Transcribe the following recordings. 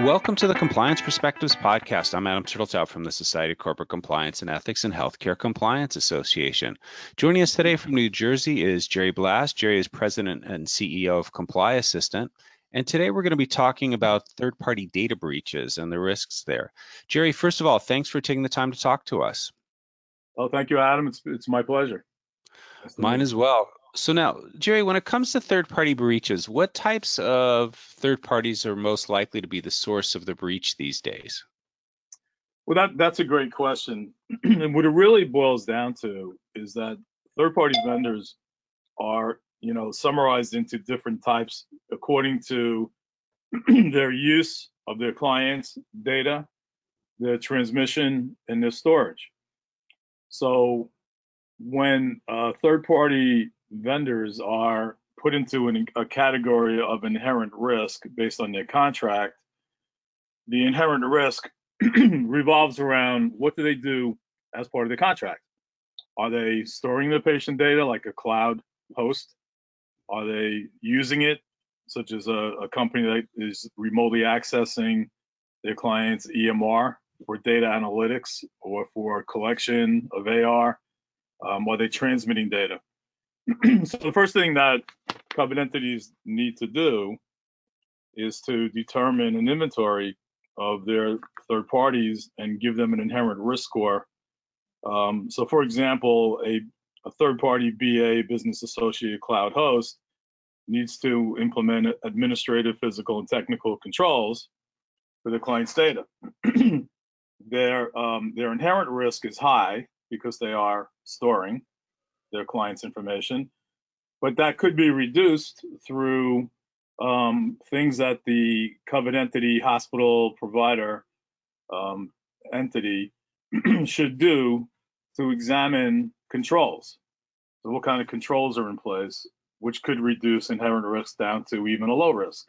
Welcome to the Compliance Perspectives podcast. I'm Adam Turteltaub from the Society of Corporate Compliance and Ethics and Healthcare Compliance Association. Joining us today from New Jersey is Gerry Blass. Gerry is president and CEO of ComplyAssistant. And today we're going to be talking about third party data breaches and the risks there. Gerry, first of all, thanks for taking the time to talk to us. Oh, thank you, Adam. It's, it's my pleasure. Mine as well. So now, Gerry, when it comes to third-party breaches, what types of third parties are most likely to be the source of the breach these days? Well, that that's a great question. and what it really boils down to is that third-party vendors are, you know, summarized into different types according to their use of their clients' data, their transmission, and their storage. So when a third-party vendors are put into an, a category of inherent risk based on their contract, the inherent risk revolves around what do they do as part of the contract? Are they storing the patient data like a cloud host? Are they using it, such as a, a company that is remotely accessing their client's EMR for data analytics or for collection of AR? Um, are they transmitting data? so the first thing that covered entities need to do is to determine an inventory of their third parties and give them an inherent risk score. Um, so for example, a, a third party BA business associated cloud host needs to implement administrative, physical, and technical controls for the client's data. their, um, their inherent risk is high because they are storing their client's information. But that could be reduced through um, things that the covered entity hospital provider um, entity should do to examine controls. So what kind of controls are in place, which could reduce inherent risk down to even a low risk.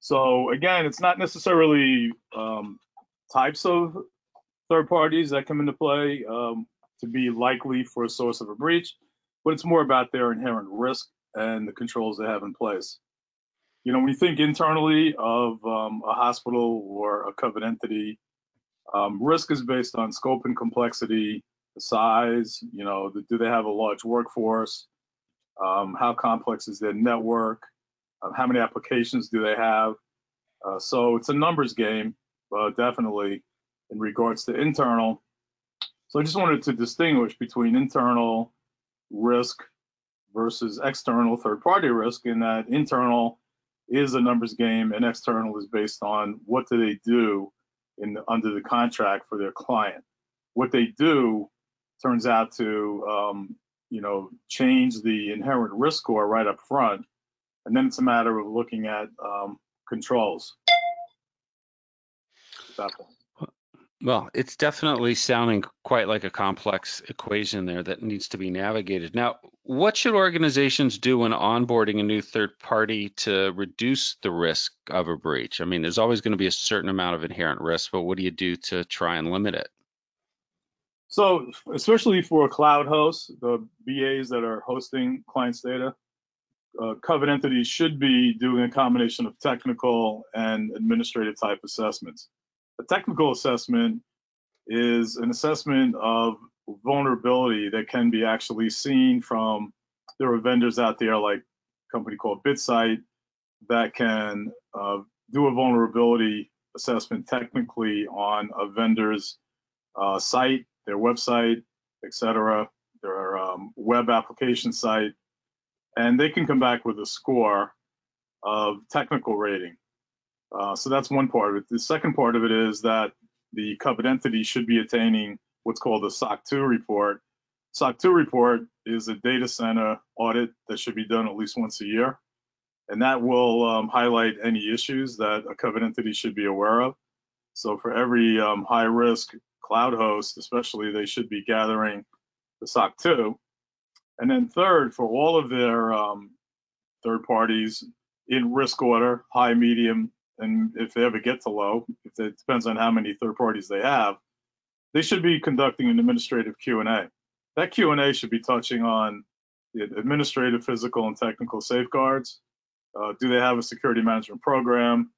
So again, it's not necessarily um, types of third parties that come into play. Um, to be likely for a source of a breach, but it's more about their inherent risk and the controls they have in place. You know, when you think internally of um, a hospital or a covered entity, um, risk is based on scope and complexity, size, you know, the, do they have a large workforce? Um, how complex is their network? Uh, how many applications do they have? Uh, so it's a numbers game, uh, definitely in regards to internal. So I just wanted to distinguish between internal risk versus external third party risk in that internal is a numbers game and external is based on what do they do in the, under the contract for their client. What they do turns out to um, you know change the inherent risk score right up front, and then it's a matter of looking at um, controls. At that point. Well, it's definitely sounding quite like a complex equation there that needs to be navigated. Now, what should organizations do when onboarding a new third party to reduce the risk of a breach? I mean, there's always going to be a certain amount of inherent risk, but what do you do to try and limit it? So, especially for cloud hosts, the BAs that are hosting clients' data, uh, covered entities should be doing a combination of technical and administrative type assessments. A technical assessment is an assessment of vulnerability that can be actually seen from there are vendors out there like a company called BitSight that can uh, do a vulnerability assessment technically on a vendor's uh, site, their website, etc., their um, web application site, and they can come back with a score of technical rating. Uh, so that's one part of it. The second part of it is that the covered entity should be attaining what's called a SOC 2 report. SOC 2 report is a data center audit that should be done at least once a year. And that will um, highlight any issues that a covered entity should be aware of. So for every um, high risk cloud host, especially, they should be gathering the SOC 2. And then third, for all of their um, third parties in risk order, high, medium, and if they ever get to low, if it depends on how many third parties they have, they should be conducting an administrative Q&A. That Q&A should be touching on the administrative, physical, and technical safeguards. Uh, do they have a security management program?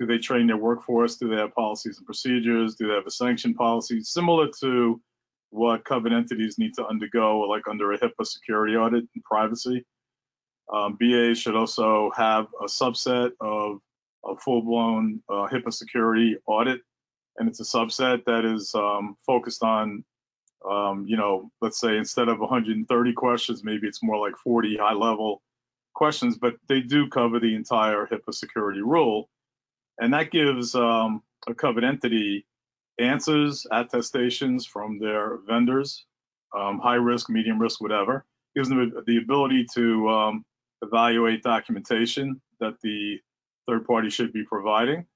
Do they train their workforce? Do they have policies and procedures? Do they have a sanction policy? Similar to what covered entities need to undergo, like under a HIPAA security audit and privacy. Um, BAs should also have a subset of a full-blown uh, HIPAA security audit, and it's a subset that is um, focused on, um, you know, let's say instead of 130 questions, maybe it's more like 40 high-level questions, but they do cover the entire HIPAA security rule, and that gives um, a covered entity answers, attestations from their vendors, um, high risk, medium risk, whatever. Gives them the ability to um, evaluate documentation that the third party should be providing,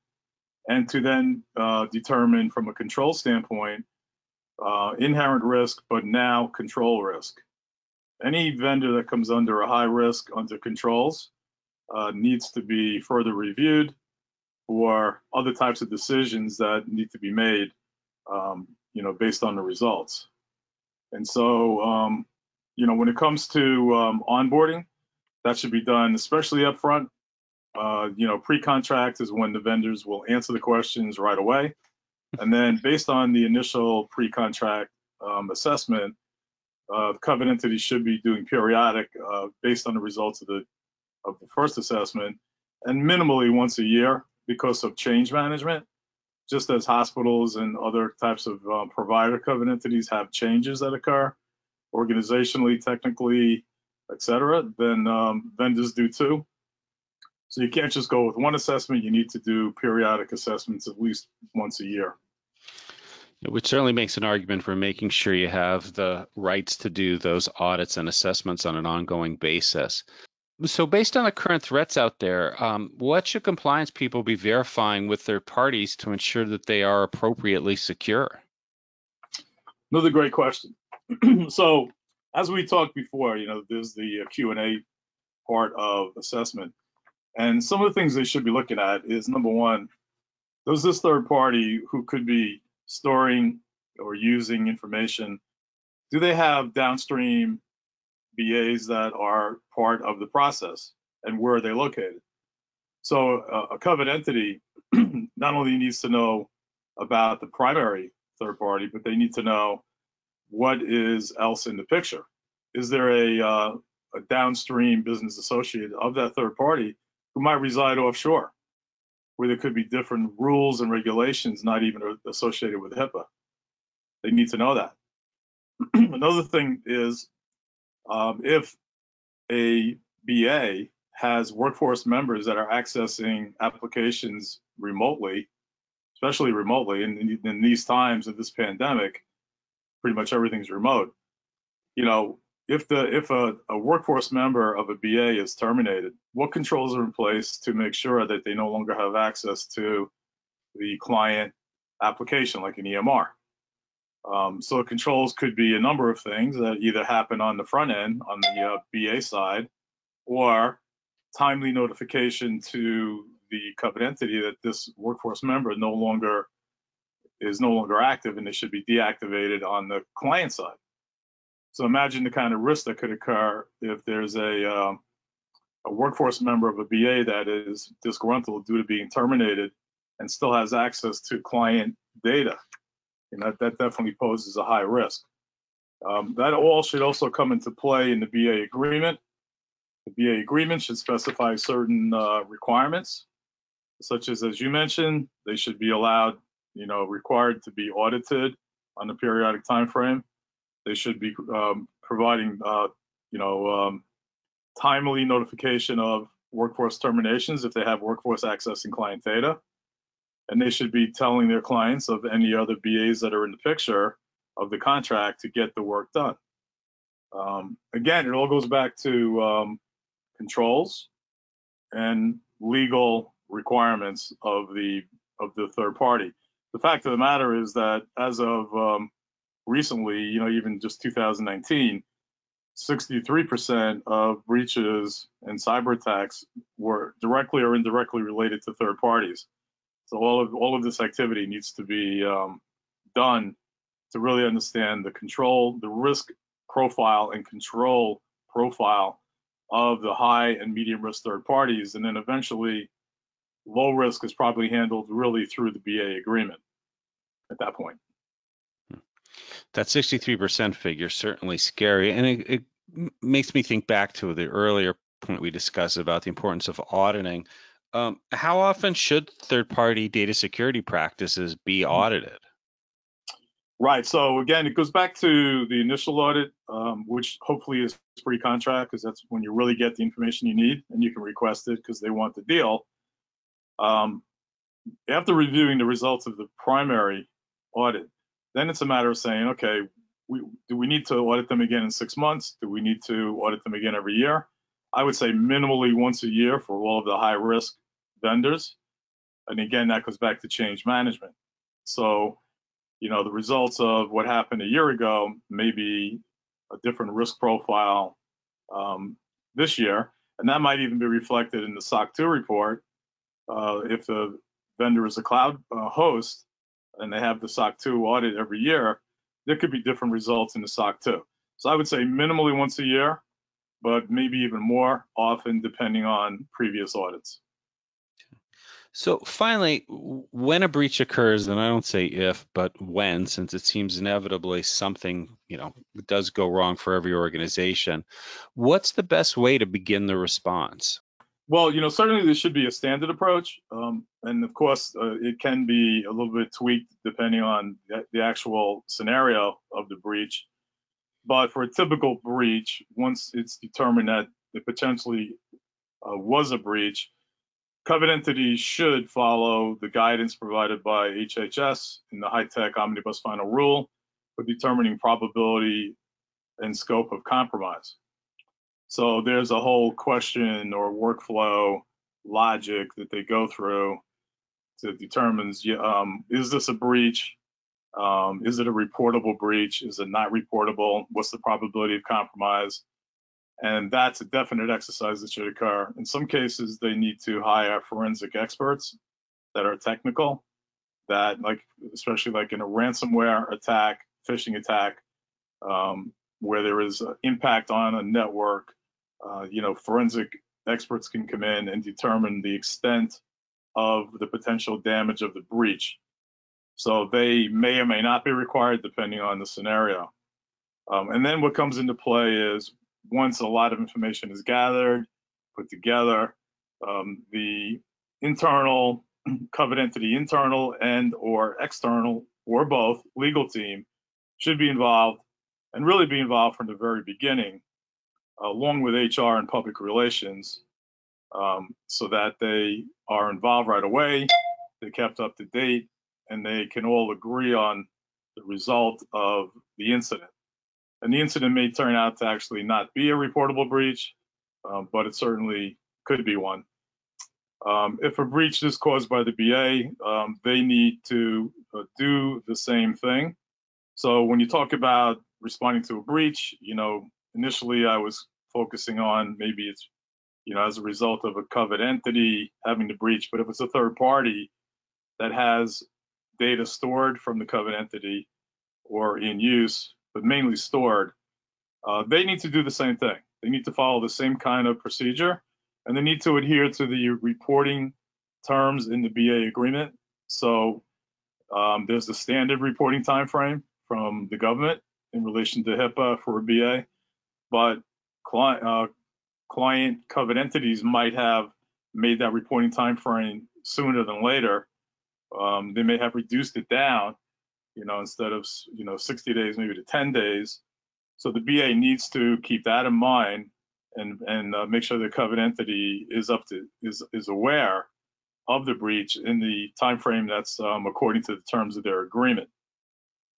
and to then uh, determine from a control standpoint uh, inherent risk, but now control risk. Any vendor that comes under a high risk under controls uh, needs to be further reviewed or other types of decisions that need to be made, um, you know, based on the results. And so, um, you know, when it comes to um, onboarding, that should be done, especially up front. Uh, you know, pre-contract is when the vendors will answer the questions right away. And then based on the initial pre-contract um, assessment, uh, the covered entity should be doing periodic uh, based on the results of the of the first assessment and minimally once a year because of change management. Just as hospitals and other types of uh, provider covered entities have changes that occur organizationally, technically, etc., then um, vendors do too. So you can't just go with one assessment. You need to do periodic assessments at least once a year. Which certainly makes an argument for making sure you have the rights to do those audits and assessments on an ongoing basis. So, based on the current threats out there, um, what should compliance people be verifying with their parties to ensure that they are appropriately secure? Another great question. so, as we talked before, you know, there's the Q and A part of assessment, and some of the things they should be looking at is number one, does this third party who could be storing or using information, do they have downstream BAs that are part of the process and where are they located? So uh, a covered entity not only needs to know about the primary third party, but they need to know what is else in the picture. Is there a, uh, a downstream business associate of that third party who might reside offshore, where there could be different rules and regulations not even associated with HIPAA? They need to know that. Another thing is um, if a BA has workforce members that are accessing applications remotely, especially remotely, in, in these times of this pandemic, pretty much everything's remote. You know, if the if a, a, workforce member of a BA is terminated, what controls are in place to make sure that they no longer have access to the client application like an EMR? Um, so controls could be a number of things that either happen on the front end on the uh, BA side, or timely notification to the covered entity that this workforce member no longer is no longer active and they should be deactivated on the client side. So imagine the kind of risk that could occur if there's a uh, a workforce member of a BA that is disgruntled due to being terminated and still has access to client data and that, that definitely poses a high risk. Um, that all should also come into play in the BA agreement. The BA agreement should specify certain uh, requirements, such as, as you mentioned, they should be allowed, you know, required to be audited on a periodic time frame. They should be um, providing, uh, you know, um, timely notification of workforce terminations if they have workforce access and client data and they should be telling their clients of any other BAs that are in the picture of the contract to get the work done. Um, again, it all goes back to um, controls and legal requirements of the of the third party. The fact of the matter is that as of um, recently, you know, even just 2019, 63% of breaches and cyber attacks were directly or indirectly related to third parties. So all of all of this activity needs to be um, done to really understand the control, the risk profile and control profile of the high and medium risk third parties, and then eventually low risk is probably handled really through the BA agreement at that point. That 63% figure certainly scary, and it, it makes me think back to the earlier point we discussed about the importance of auditing. Um, how often should third-party data security practices be mm-hmm. audited? Right. So again, it goes back to the initial audit, um, which hopefully is pre-contract because that's when you really get the information you need and you can request it because they want the deal. Um, after reviewing the results of the primary audit, then it's a matter of saying, okay, we, do we need to audit them again in six months? Do we need to audit them again every year? I would say minimally once a year for all of the high risk vendors. And again, that goes back to change management. So, you know, the results of what happened a year ago may be a different risk profile um, this year. And that might even be reflected in the SOC 2 report. Uh, if the vendor is a cloud uh, host and they have the SOC 2 audit every year, there could be different results in the SOC 2. So I would say minimally once a year, but maybe even more often depending on previous audits. So finally, when a breach occurs, and I don't say if, but when, since it seems inevitably something, you know, does go wrong for every organization, what's the best way to begin the response? Well, you know, certainly there should be a standard approach, um, and of course, uh, it can be a little bit tweaked depending on the actual scenario of the breach. But for a typical breach, once it's determined that it potentially uh, was a breach, covered entities should follow the guidance provided by HHS in the HITECH Omnibus Final Rule for determining probability and scope of compromise. So there's a whole question or workflow logic that they go through to determines um, is this a breach? Um, is it a reportable breach? Is it not reportable? What's the probability of compromise? And that's a definite exercise that should occur. In some cases, they need to hire forensic experts that are technical, that like, especially like in a ransomware attack, phishing attack, um, where there is impact on a network, uh, you know, forensic experts can come in and determine the extent of the potential damage of the breach. So they may or may not be required depending on the scenario. Um, and then what comes into play is once a lot of information is gathered, put together, um, the internal covered entity, internal and or external or both legal team should be involved and really be involved from the very beginning, along with HR and public relations, um, so that they are involved right away, they're kept up to date, and they can all agree on the result of the incident. And the incident may turn out to actually not be a reportable breach, um, but it certainly could be one. Um, if a breach is caused by the BA, um, they need to uh, do the same thing. So when you talk about responding to a breach, you know, initially I was focusing on maybe it's, you know, as a result of a covered entity having the breach, but if it's a third party that has data stored from the covered entity or in use, but mainly stored, uh, they need to do the same thing. They need to follow the same kind of procedure, and they need to adhere to the reporting terms in the BA agreement. So um, there's the standard reporting time frame from the government in relation to HIPAA for a BA, but client, uh, client covered entities might have made that reporting time frame sooner than later. Um, they may have reduced it down you know, instead of, you know, 60 days, maybe to 10 days. So the BA needs to keep that in mind and, and uh, make sure the covered entity is up to, is, is aware of the breach in the time frame that's um, according to the terms of their agreement.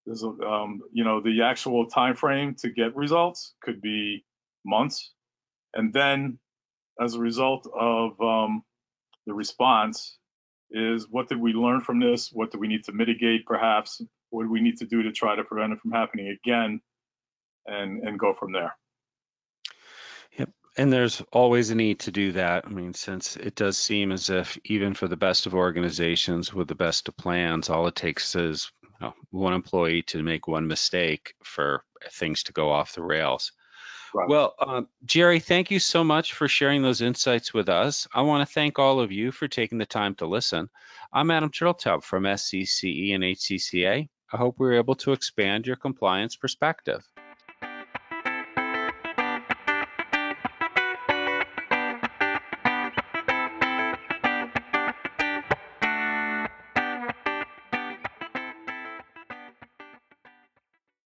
There's, um, you know, the actual time frame to get results could be months. And then as a result of um, the response is what did we learn from this? What do we need to mitigate perhaps? what do we need to do to try to prevent it from happening again? And and go from there. Yep. And there's always a need to do that. I mean since it does seem as if even for the best of organizations with the best of plans all it takes is you know, one employee to make one mistake for things to go off the rails Well, um, Gerry, thank you so much for sharing those insights with us. I want to thank all of you for taking the time to listen. I'm Adam Turteltaub from SCCE and HCCA. I hope we were able to expand your compliance perspective.